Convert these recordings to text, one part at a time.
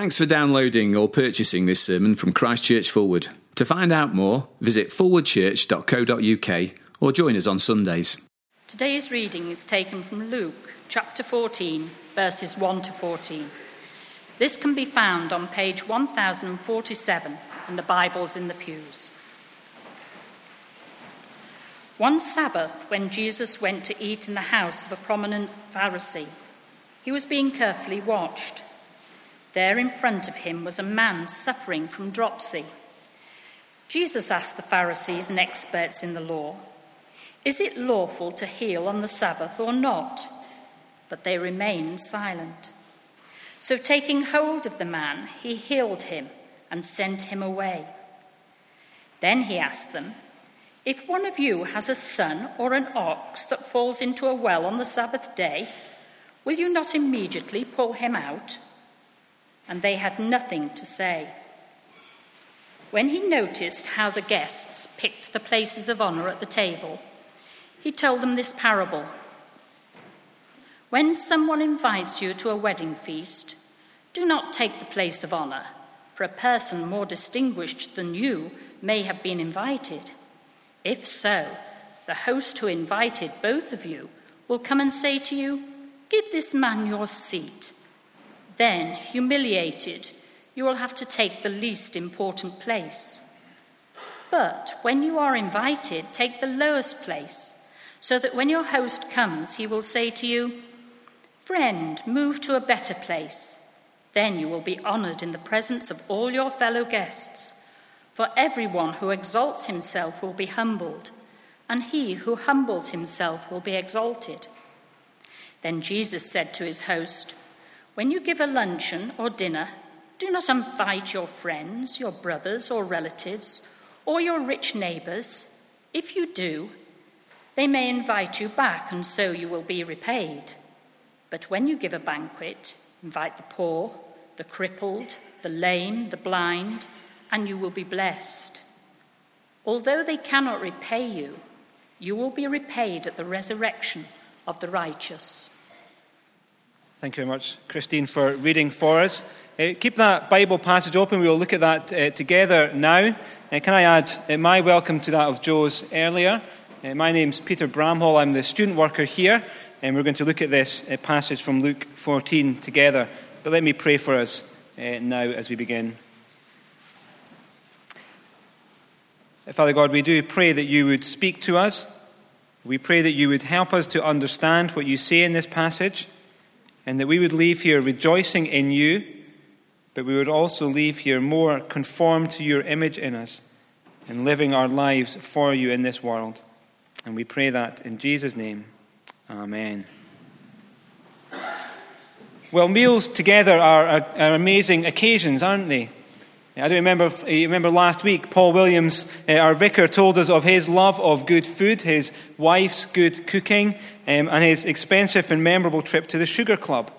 Thanks for downloading or purchasing this sermon from Christchurch Forward. To find out more, visit forwardchurch.co.uk or join us on Sundays. Today's reading is taken from Luke chapter 14, verses 1 to 14. This can be found on page 1047 in the Bibles in the pews. One Sabbath, when Jesus went to eat in the house of a prominent Pharisee, he was being carefully watched. There in front of him was a man suffering from dropsy. Jesus asked the Pharisees and experts in the law, Is it lawful to heal on the Sabbath or not? But they remained silent. So, taking hold of the man, he healed him and sent him away. Then he asked them, If one of you has a son or an ox that falls into a well on the Sabbath day, will you not immediately pull him out? And they had nothing to say. When he noticed how the guests picked the places of honour at the table, he told them this parable. When someone invites you to a wedding feast, do not take the place of honour, for a person more distinguished than you may have been invited. If so, the host who invited both of you will come and say to you, Give this man your seat. Then, humiliated, you will have to take the least important place. But when you are invited, take the lowest place, so that when your host comes, he will say to you, Friend, move to a better place. Then you will be honored in the presence of all your fellow guests. For everyone who exalts himself will be humbled, and he who humbles himself will be exalted. Then Jesus said to his host, when you give a luncheon or dinner, do not invite your friends, your brothers or relatives, or your rich neighbours. If you do, they may invite you back, and so you will be repaid. But when you give a banquet, invite the poor, the crippled, the lame, the blind, and you will be blessed. Although they cannot repay you, you will be repaid at the resurrection of the righteous. Thank you very much, Christine, for reading for us. Uh, keep that Bible passage open. We will look at that uh, together now. Uh, can I add uh, my welcome to that of Joe's earlier? Uh, my name's Peter Bramhall. I'm the student worker here, and we're going to look at this uh, passage from Luke 14 together. But let me pray for us now as we begin. Father God, we do pray that you would speak to us. We pray that you would help us to understand what you say in this passage and that we would leave here rejoicing in you, but we would also leave here more conformed to your image in us and living our lives for you in this world. And we pray that in Jesus' name. Amen. Well, meals together are, are, are amazing occasions, aren't they? I do remember, remember last week, Paul Williams, uh, our vicar, told us of his love of good food, his wife's good cooking, um, and his expensive and memorable trip to the Sugar Club.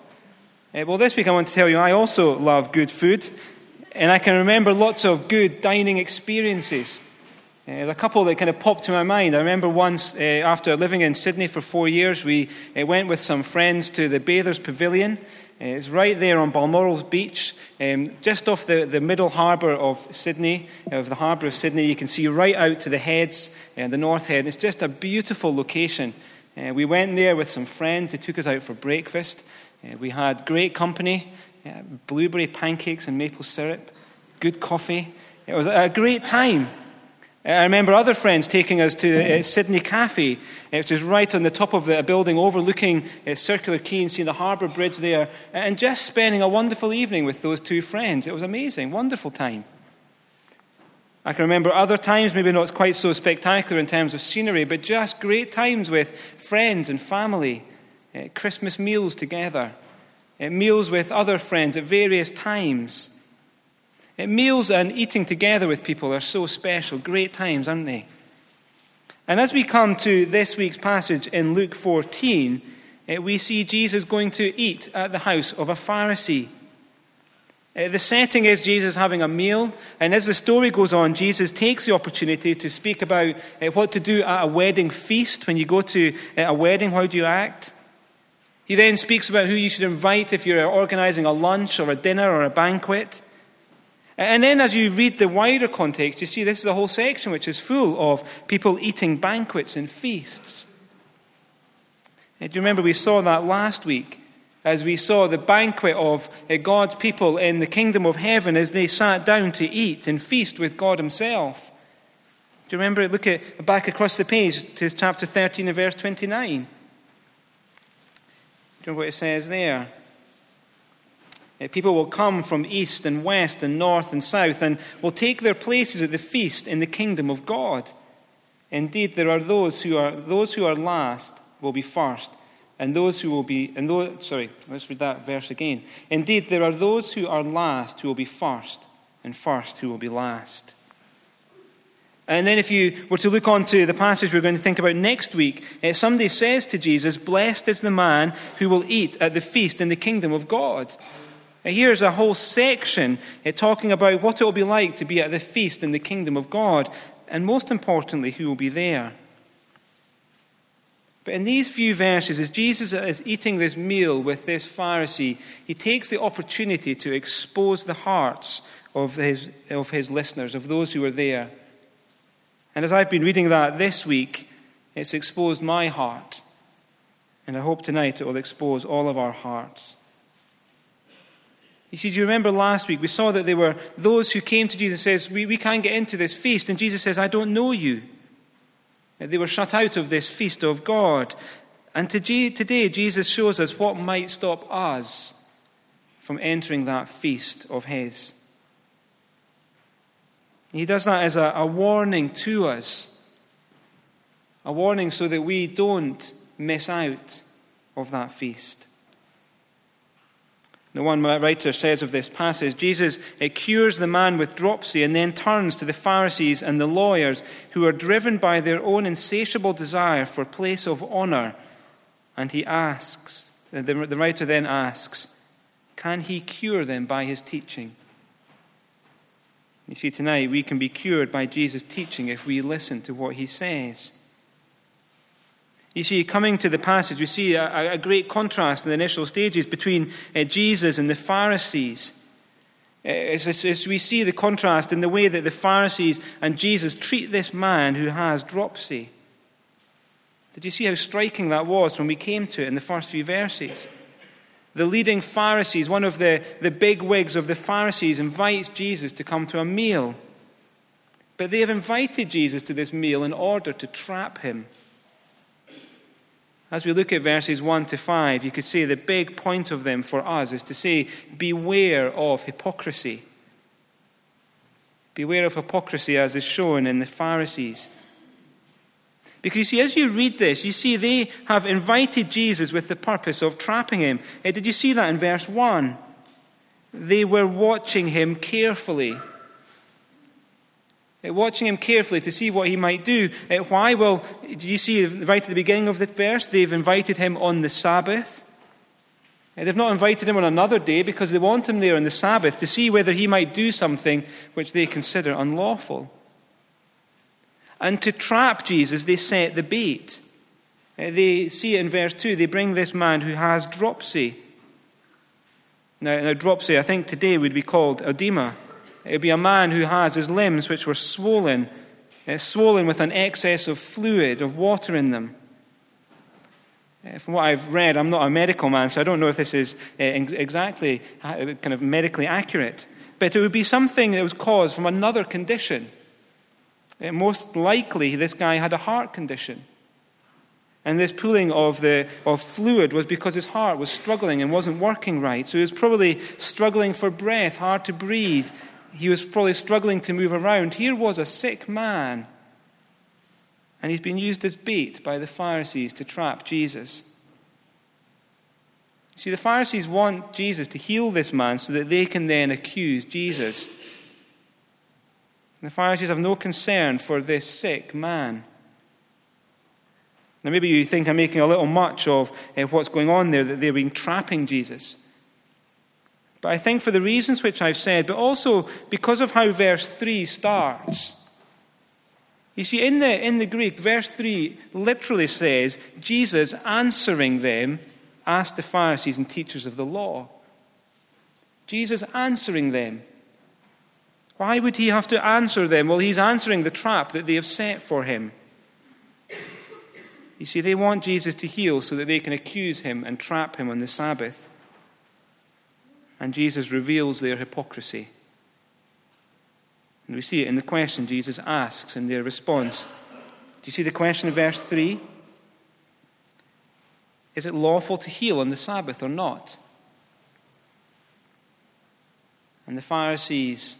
Uh, well, this week I want to tell you I also love good food, and I can remember lots of good dining experiences. Uh, a couple that kind of popped to my mind. I remember once, uh, after living in Sydney for four years, we uh, went with some friends to the Bathers Pavilion. Uh, it's right there on Balmorals Beach, um, just off the, the middle harbour of Sydney, of the harbour of Sydney. You can see right out to the heads, uh, the North Head. It's just a beautiful location. Uh, we went there with some friends who took us out for breakfast. Uh, we had great company, uh, blueberry pancakes and maple syrup, good coffee. It was a great time. I remember other friends taking us to uh, Sydney Cafe, uh, which is right on the top of the building overlooking uh, Circular Quay and seeing the harbour bridge there, and just spending a wonderful evening with those two friends. It was amazing, wonderful time. I can remember other times, maybe not quite so spectacular in terms of scenery, but just great times with friends and family, uh, Christmas meals together, uh, meals with other friends at various times. Meals and eating together with people are so special, great times, aren't they? And as we come to this week's passage in Luke 14, uh, we see Jesus going to eat at the house of a Pharisee. Uh, the setting is Jesus having a meal, and as the story goes on, Jesus takes the opportunity to speak about uh, what to do at a wedding feast. When you go to a wedding, how do you act? He then speaks about who you should invite if you're organizing a lunch or a dinner or a banquet. And then, as you read the wider context, you see this is a whole section which is full of people eating banquets and feasts. Do you remember we saw that last week as we saw the banquet of uh, God's people in the kingdom of heaven as they sat down to eat and feast with God Himself? Do you remember? Look at back across the page to chapter 13 and verse 29. Do you remember what it says there? Uh, people will come from east and west and north and south and will take their places at the feast in the kingdom of God. Indeed, there are those who are those who are last will be first, and those who will be and those sorry, let's read that verse again. Indeed, there are those who are last who will be first, and first who will be last. And then, if you were to look on to the passage we're going to think about next week, uh, somebody says to Jesus, Blessed is the man who will eat at the feast in the kingdom of God. Here's a whole section uh, talking about what it will be like to be at the feast in the kingdom of God, and most importantly, who will be there. But in these few verses, as Jesus is eating this meal with this Pharisee, he takes the opportunity to expose the hearts of his, of his listeners, of those who are there. And as I've been reading that this week, it's exposed my heart. And I hope tonight it will expose all of our hearts. You see, do you remember last week? We saw that there were those who came to Jesus and says, we, we can't get into this feast. And Jesus says, I don't know you. They were shut out of this feast of God. And today, Jesus shows us what might stop us from entering that feast of His. He does that as a, a warning to us, a warning so that we don't miss out of that feast. The one writer says of this passage Jesus cures the man with dropsy and then turns to the Pharisees and the lawyers who are driven by their own insatiable desire for place of honor. And he asks, uh, the, the writer then asks, can he cure them by his teaching? You see, tonight we can be cured by Jesus' teaching if we listen to what he says. You see, coming to the passage, we see a, a great contrast in the initial stages between uh, Jesus and the Pharisees. Uh, as, as, we see the contrast in the way that the Pharisees and Jesus treat this man who has dropsy. Did you see how striking that was when we came to it in the first few verses? The leading Pharisees, one of the, the big wigs of the Pharisees, invites Jesus to come to a meal. But they have invited Jesus to this meal in order to trap him. As we look at verses 1 to 5, you could see the big point of them for us is to say, beware of hypocrisy. Beware of hypocrisy as is shown in the Pharisees. Because you see, as you read this, you see they have invited Jesus with the purpose of trapping him. Eh, did you see that in verse 1? They were watching him carefully watching him carefully to see what he might do. Uh, why? Well, do you see right at the beginning of the verse? They've invited him on the Sabbath. Uh, they've not invited him on another day because they want him there on the Sabbath to see whether he might do something which they consider unlawful. And to trap Jesus, they set the bait. They see it in verse 2. They bring this man who has dropsy. Now, now dropsy, I think today would be called edema. It would be a man who has his limbs which were swollen, uh, swollen with an excess of fluid, of water in them. Uh, from what I've read, I'm not a medical man, so I don't know if this is uh, exactly kind of medically accurate. But it would be something that was caused from another condition. Most likely, this guy had a heart condition. And this pooling of, the, of fluid was because his heart was struggling and wasn't working right. So he was probably struggling for breath, hard to breathe, he was probably struggling to move around. Here was a sick man, and he's been used as bait by the Pharisees to trap Jesus. See, the Pharisees want Jesus to heal this man so that they can then accuse Jesus. The Pharisees have no concern for this sick man. Now, maybe you think I'm making a little much of uh, what's going on there, that they're been trapping Jesus. But I think for the reasons which I've said, but also because of how verse 3 starts. You see, in the, in the Greek, verse 3 literally says, Jesus answering them asked the Pharisees and teachers of the law. Jesus answering them. Why would he have to answer them? Well, he's answering the trap that they have set for him. You see, they want Jesus to heal so that they can accuse him and trap him on the Sabbath. And Jesus reveals their hypocrisy. And we see it in the question Jesus asks and their response. Do you see the question in verse 3? Is it lawful to heal on the Sabbath or not? And the Pharisees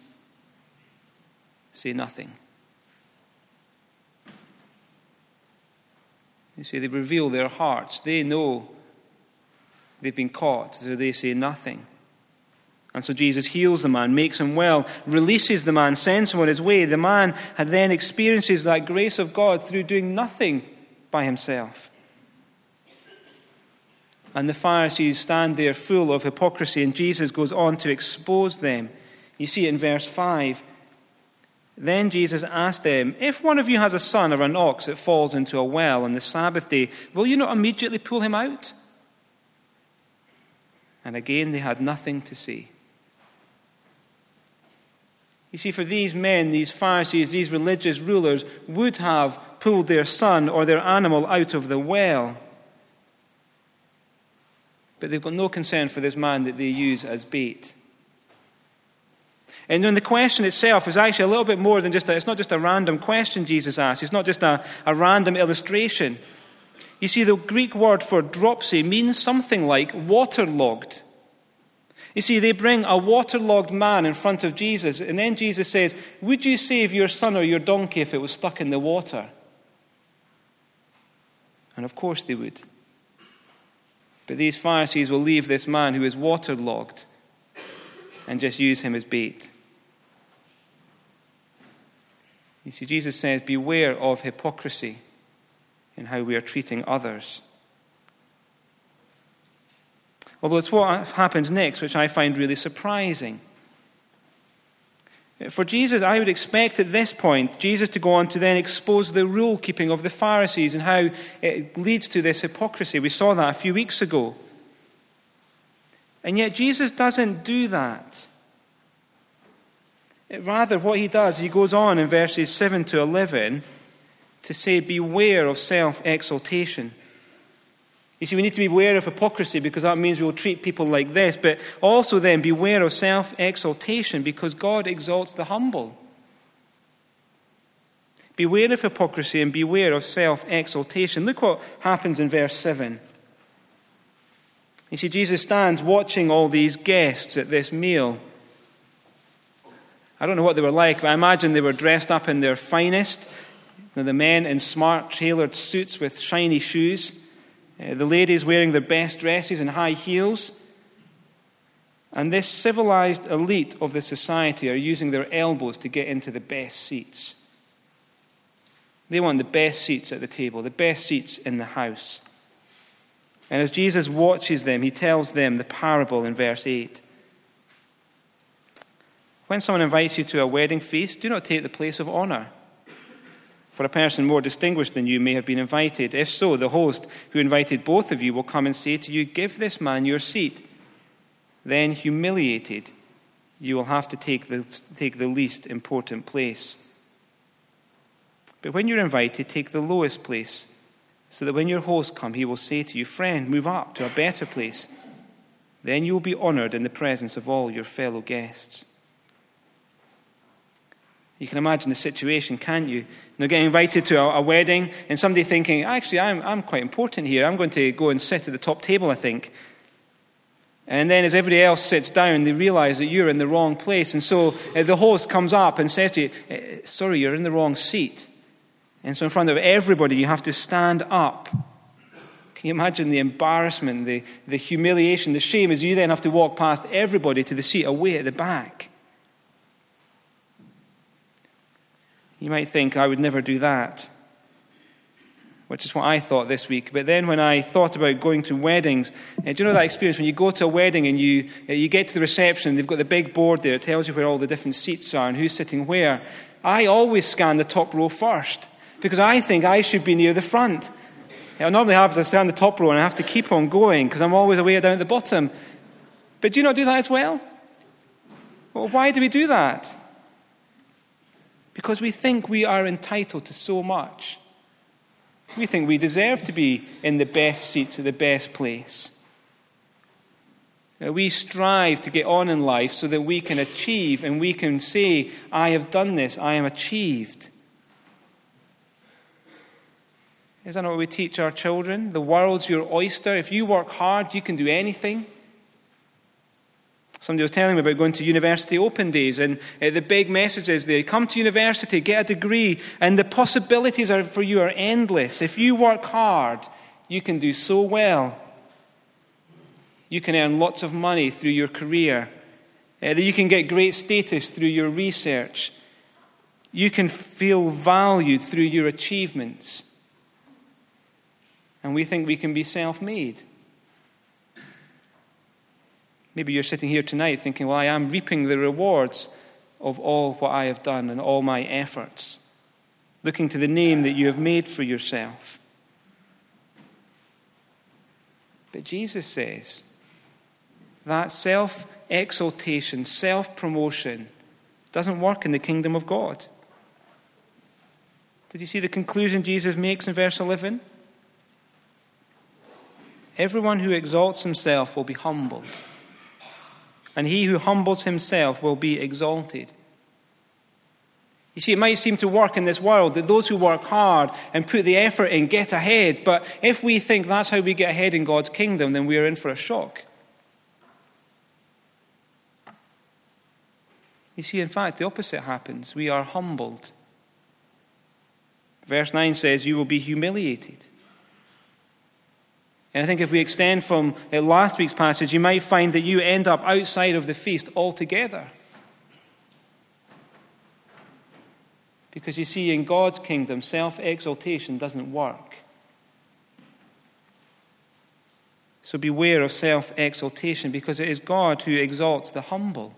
say nothing. You see, they reveal their hearts. They know they've been caught, so they say nothing. And so Jesus heals the man, makes him well, releases the man, sends him on his way. The man then experiences that grace of God through doing nothing by himself. And the Pharisees stand there full of hypocrisy, and Jesus goes on to expose them. You see it in verse 5. Then Jesus asked them, If one of you has a son or an ox that falls into a well on the Sabbath day, will you not immediately pull him out? And again they had nothing to say. You see, for these men, these Pharisees, these religious rulers would have pulled their son or their animal out of the well. But they've got no concern for this man that they use as bait. And then the question itself is actually a little bit more than just a, it's not just a random question Jesus asks. It's not just a, a random illustration. You see, the Greek word for dropsy means something like waterlogged. You see, they bring a waterlogged man in front of Jesus, and then Jesus says, Would you save your son or your donkey if it was stuck in the water? And of course they would. But these Pharisees will leave this man who is waterlogged and just use him as bait. You see, Jesus says, Beware of hypocrisy in how we are treating others. Although it's what happens next which I find really surprising. For Jesus, I would expect at this point Jesus to go on to then expose the rule keeping of the Pharisees and how it leads to this hypocrisy. We saw that a few weeks ago. And yet Jesus doesn't do that. Rather, what he does, he goes on in verses 7 to 11 to say, Beware of self exaltation. You see, we need to be aware of hypocrisy because that means we will treat people like this, but also then beware of self exaltation because God exalts the humble. Beware of hypocrisy and beware of self exaltation. Look what happens in verse 7. You see, Jesus stands watching all these guests at this meal. I don't know what they were like, but I imagine they were dressed up in their finest. You know, the men in smart, tailored suits with shiny shoes. Uh, the ladies wearing their best dresses and high heels. And this civilized elite of the society are using their elbows to get into the best seats. They want the best seats at the table, the best seats in the house. And as Jesus watches them, he tells them the parable in verse 8. When someone invites you to a wedding feast, do not take the place of honor for a person more distinguished than you may have been invited. If so, the host who invited both of you will come and say to you, Give this man your seat. Then, humiliated, you will have to take the, take the least important place. But when you're invited, take the lowest place, so that when your host comes, he will say to you, Friend, move up to a better place. Then you will be honored in the presence of all your fellow guests. You can imagine the situation, can't you? They're getting invited to a, a, wedding, and somebody thinking, actually, I'm, I'm quite important here. I'm going to go and sit at the top table, I think. And then, as everybody else sits down, they realize that you're in the wrong place. And so uh, the host comes up and says to you, uh, Sorry, you're in the wrong seat. And so, in front of everybody, you have to stand up. Can you imagine the embarrassment, the, the humiliation, the shame as you then have to walk past everybody to the seat away at the back? You might think, I would never do that, which is what I thought this week. But then when I thought about going to weddings, uh, do you know that experience when you go to a wedding and you, uh, you get to the reception, they've got the big board there, it tells you where all the different seats are and who's sitting where. I always scan the top row first because I think I should be near the front. It normally happens I stand the top row and I have to keep on going because I'm always away down at the bottom. But do you not do that as well? Well, why do we do that? Because we think we are entitled to so much. We think we deserve to be in the best seats at the best place. Uh, we strive to get on in life so that we can achieve and we can say, I have done this, I am achieved. Is that not what we teach our children? The world's your oyster. If you work hard, you can do anything. Somebody was telling me about going to university open days, and uh, the big message is there come to university, get a degree, and the possibilities are, for you are endless. If you work hard, you can do so well. You can earn lots of money through your career, uh, you can get great status through your research. You can feel valued through your achievements. And we think we can be self made. Maybe you're sitting here tonight thinking, well, I am reaping the rewards of all what I have done and all my efforts, looking to the name that you have made for yourself. But Jesus says, that self exaltation, self promotion, doesn't work in the kingdom of God. Did you see the conclusion Jesus makes in verse 11? Everyone who exalts himself will be humbled, and he who humbles himself will be exalted. You see, it might seem to work in this world that those who work hard and put the effort in get ahead, but if we think that's how we get ahead in God's kingdom, then we are in for a shock. You see, in fact, the opposite happens. We are humbled. Verse 9 says, You will be humiliated. And I think if we extend from uh, last week's passage, you might find that you end up outside of the feast altogether. Because you see, in God's kingdom, self exaltation doesn't work. So beware of self exaltation because it is God who exalts the humble.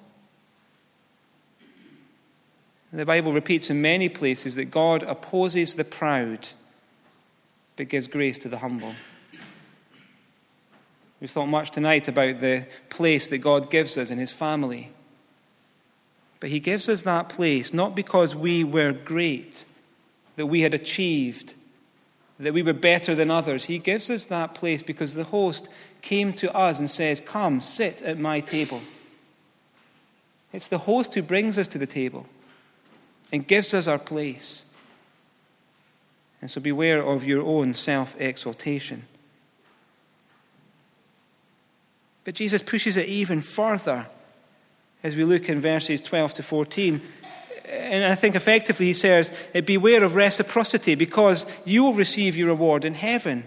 The Bible repeats in many places that God opposes the proud, but gives grace to the humble. We've thought much tonight about the place that God gives us in His family. But He gives us that place not because we were great, that we had achieved, that we were better than others. He gives us that place because the host came to us and says, Come, sit at my table. It's the host who brings us to the table and gives us our place. And so beware of your own self exaltation. But Jesus pushes it even further as we look in verses 12 to 14. And I think effectively he says, Beware of reciprocity because you will receive your reward in heaven.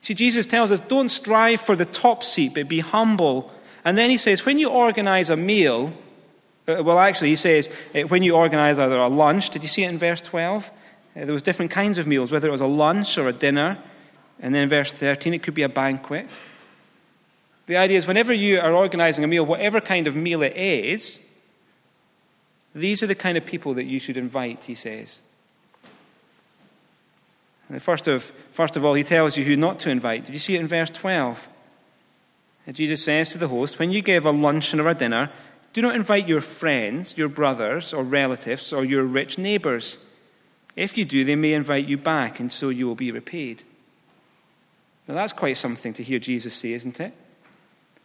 See, Jesus tells us, Don't strive for the top seat, but be humble. And then he says, When you organize a meal, uh, well, actually, he says, uh, when you organize either a lunch, did you see it in verse 12? Uh, there was different kinds of meals, whether it was a lunch or a dinner. And then in verse 13, it could be a banquet. The idea is whenever you are organizing a meal, whatever kind of meal it is, these are the kind of people that you should invite, he says. First of, first of all, he tells you who not to invite. Did you see it in verse 12? Jesus says to the host, When you give a luncheon or a dinner, do not invite your friends, your brothers or relatives, or your rich neighbors. If you do, they may invite you back, and so you will be repaid. Now, that's quite something to hear Jesus say, isn't it?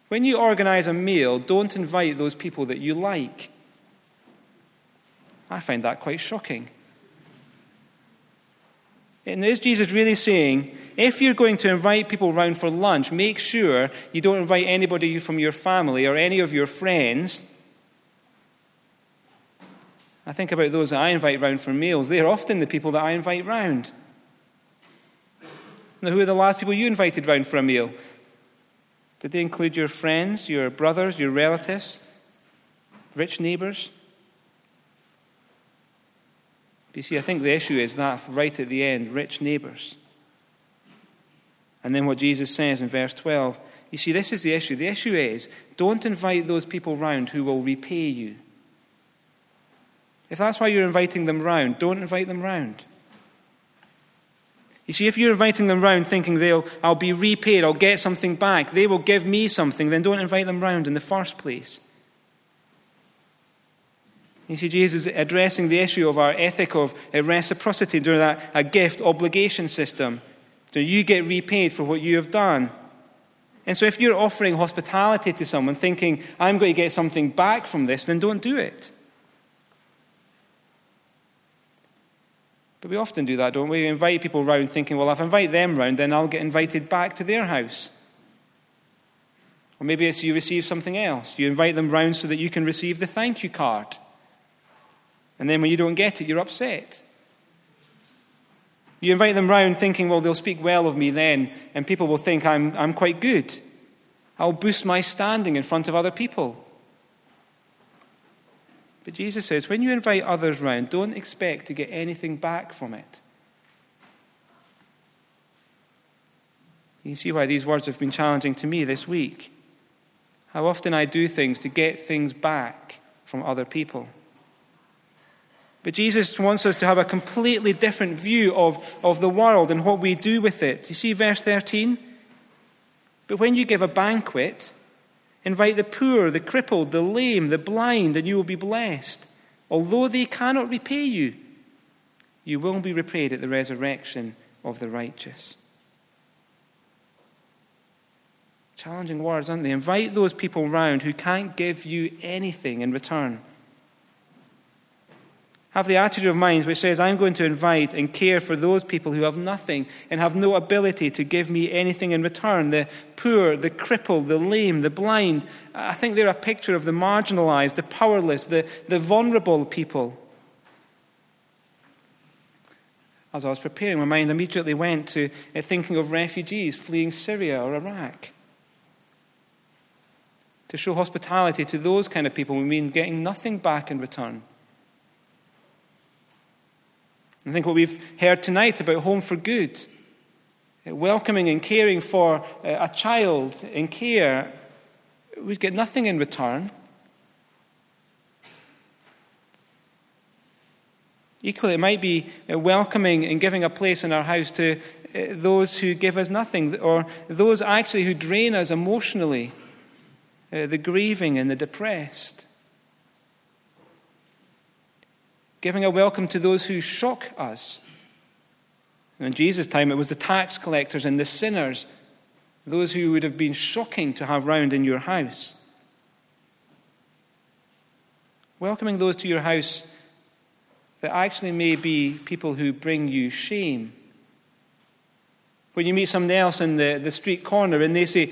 When you organize a meal, don't invite those people that you like. I find that quite shocking. And is Jesus really saying, if you're going to invite people round for lunch, make sure you don't invite anybody from your family or any of your friends I think about those that I invite round for meals. They're often the people that I invite round. Now, who are the last people you invited round for a meal? Did they include your friends, your brothers, your relatives, rich neighbours? But you see, I think the issue is that right at the end rich neighbours. And then what Jesus says in verse 12 you see, this is the issue. The issue is don't invite those people round who will repay you. If that's why you're inviting them round, don't invite them round. You see, if you're inviting them round thinking they'll, I'll be repaid, I'll get something back, they will give me something, then don't invite them round in the first place. You see, Jesus is addressing the issue of our ethic of uh, reciprocity during that a gift obligation system. So you get repaid for what you have done. And so if you're offering hospitality to someone thinking, I'm going to get something back from this, then don't do it. But we often do that, don't we? We invite people round thinking, well, if I invite them round, then I'll get invited back to their house. Or maybe it's you receive something else. You invite them round so that you can receive the thank you card. And then when you don't get it, you're upset. You invite them round thinking, well, they'll speak well of me then, and people will think I'm, I'm quite good. I'll boost my standing in front of other people. But Jesus says, when you invite others round, don't expect to get anything back from it. You see why these words have been challenging to me this week. How often I do things to get things back from other people. But Jesus wants us to have a completely different view of, of the world and what we do with it. You see verse 13? But when you give a banquet, invite the poor, the crippled, the lame, the blind, and you will be blessed. Although they cannot repay you, you will be repaid at the resurrection of the righteous. Challenging words, aren't they? Invite those people round who can't give you anything in return. Have the attitude of mind which says, I'm going to invite and care for those people who have nothing and have no ability to give me anything in return the poor, the crippled, the lame, the blind. I think they're a picture of the marginalized, the powerless, the, the vulnerable people. As I was preparing, my mind immediately went to uh, thinking of refugees fleeing Syria or Iraq. To show hospitality to those kind of people, we mean getting nothing back in return. I think what we've heard tonight about Home for Good, uh, welcoming and caring for uh, a child in care, we get nothing in return. Equally, it might be uh, welcoming and giving a place in our house to those who give us nothing, or those actually who drain us emotionally, the grieving and the depressed. Giving a welcome to those who shock us. in Jesus' time, it was the tax collectors and the sinners, those who would have been shocking to have round in your house. Welcoming those to your house that actually may be people who bring you shame. When you meet somebody else in the, the street corner and they say,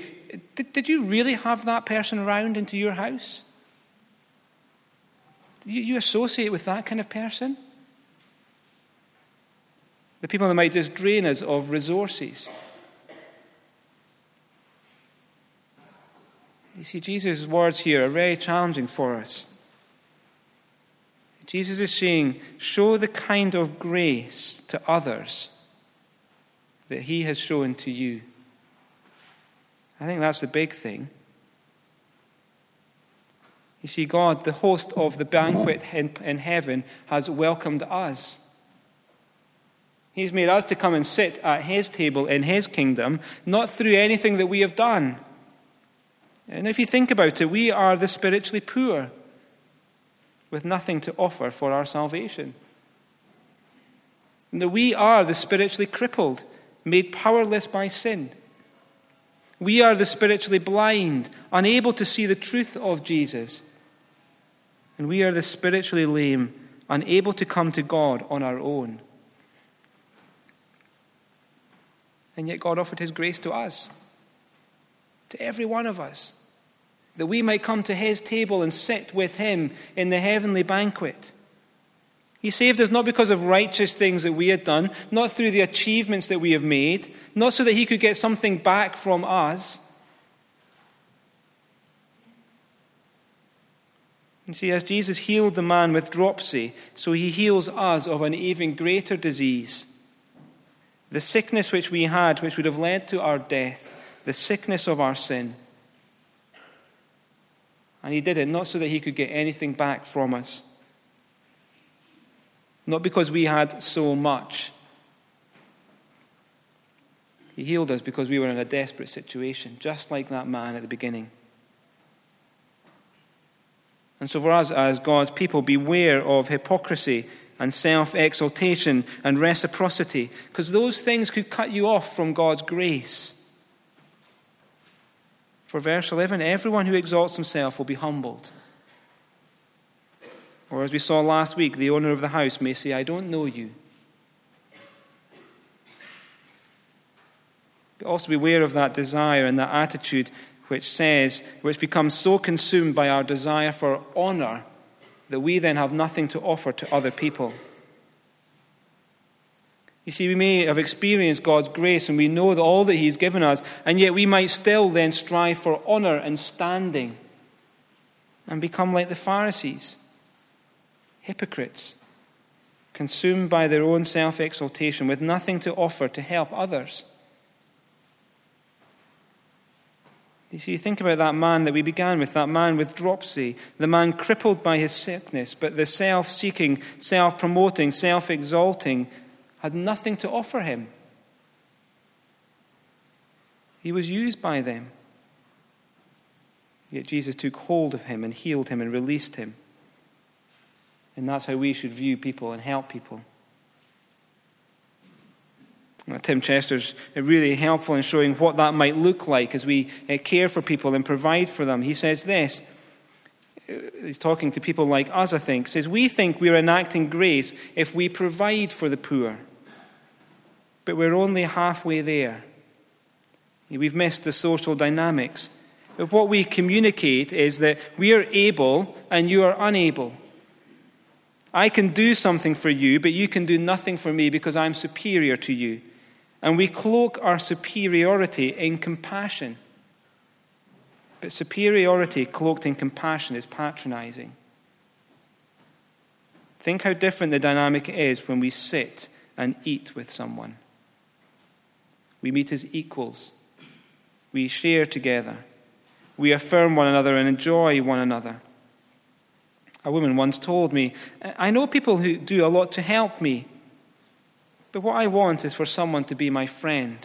Did you really have that person round into your house? You, you associate with that kind of person? The people that might just drain us of resources. You see, Jesus' words here are very challenging for us. Jesus is saying, show the kind of grace to others that he has shown to you. I think that's the big thing. You see, God, the host of the banquet in, heaven, has welcomed us. He's made us to come and sit at His table in His kingdom, not through anything that we have done. And if you think about it, we are the spiritually poor with nothing to offer for our salvation. And we are the spiritually crippled, made powerless by sin. We are the spiritually blind, unable to see the truth of Jesus and we are the spiritually lame, unable to come to God on our own. And yet God offered his grace to us, to every one of us, that we might come to his table and sit with him in the heavenly banquet. He saved us not because of righteous things that we had done, not through the achievements that we have made, not so that he could get something back from us, You see, as Jesus healed the man with dropsy, so he heals us of an even greater disease. The sickness which we had, which would have led to our death, the sickness of our sin. And he did it not so that he could get anything back from us, not because we had so much, He healed us because we were in a desperate situation, just like that man at the beginning. And so, for us as God's people, beware of hypocrisy and self exaltation and reciprocity, because those things could cut you off from God's grace. For verse 11 everyone who exalts himself will be humbled. Or, as we saw last week, the owner of the house may say, I don't know you. But also beware of that desire and that attitude which says, which becomes so consumed by our desire for honor that we then have nothing to offer to other people. You see, we may have experienced God's grace and we know that all that He's given us, and yet we might still then strive for honor and standing and become like the Pharisees hypocrites, consumed by their own self exaltation, with nothing to offer to help others. You see, think about that man that we began with, that man with dropsy, the man crippled by his sickness, but the self seeking, self promoting, self exalting had nothing to offer him. He was used by them. Yet Jesus took hold of him and healed him and released him. And that's how we should view people and help people. Well, Tim Chester's really helpful in showing what that might look like as we uh, care for people and provide for them. He says this. Uh, he's talking to people like us, I think. Says, We think we're enacting grace if we provide for the poor, but we're only halfway there. We've missed the social dynamics. But what we communicate is that we are able and you are unable. I can do something for you, but you can do nothing for me because I'm superior to you. And we cloak our superiority in compassion. But superiority cloaked in compassion is patronizing. Think how different the dynamic is when we sit and eat with someone. We meet as equals. We share together. We affirm one another and enjoy one another. A woman once told me, I know people who do a lot to help me, but what I want is for someone to be my friend.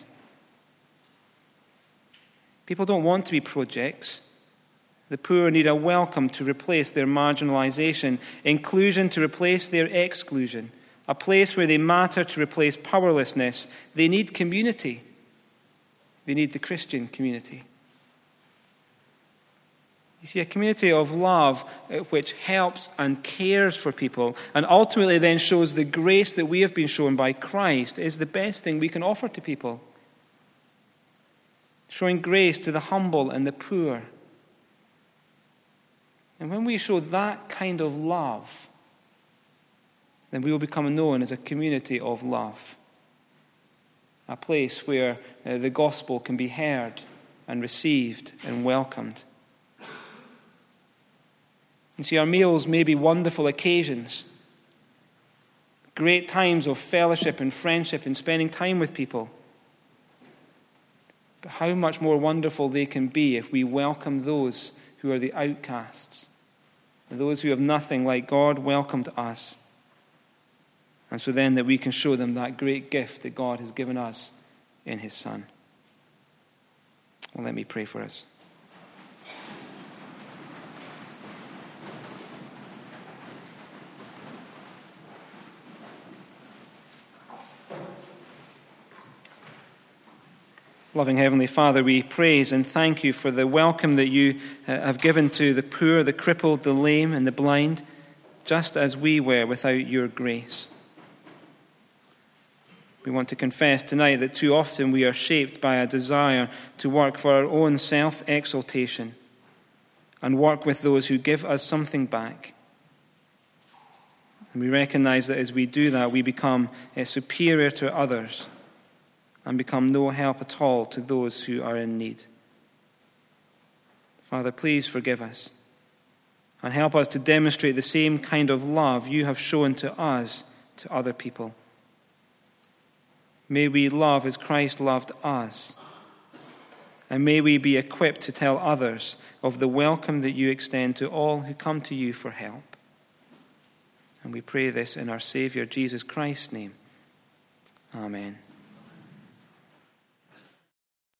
People don't want to be projects. The poor need a welcome to replace their marginalization, inclusion to replace their exclusion, a place where they matter to replace powerlessness. They need community. They need the Christian community. You see, a community of love uh, which helps and cares for people and ultimately then shows the grace that we have been shown by Christ is the best thing we can offer to people. Showing grace to the humble and the poor. And when we show that kind of love, then we will become known as a community of love. A place where uh, the gospel can be heard and received and welcomed. You see, our meals may be wonderful occasions, great times of fellowship and friendship and spending time with people. But how much more wonderful they can be if we welcome those who are the outcasts, those who have nothing like God welcomed us. And so then that we can show them that great gift that God has given us in His Son. Well, let me pray for us. Loving Heavenly Father, we praise and thank you for the welcome that you uh, have given to the poor, the crippled, the lame, and the blind, just as we were without your grace. We want to confess tonight that too often we are shaped by a desire to work for our own self exaltation and work with those who give us something back. And we recognize that as we do that, we become uh, superior to others and become no help at all to those who are in need. Father, please forgive us and help us to demonstrate the same kind of love you have shown to us to other people. May we love as Christ loved us. And may we be equipped to tell others of the welcome that you extend to all who come to you for help. And we pray this in our Saviour Jesus Christ's name. Amen.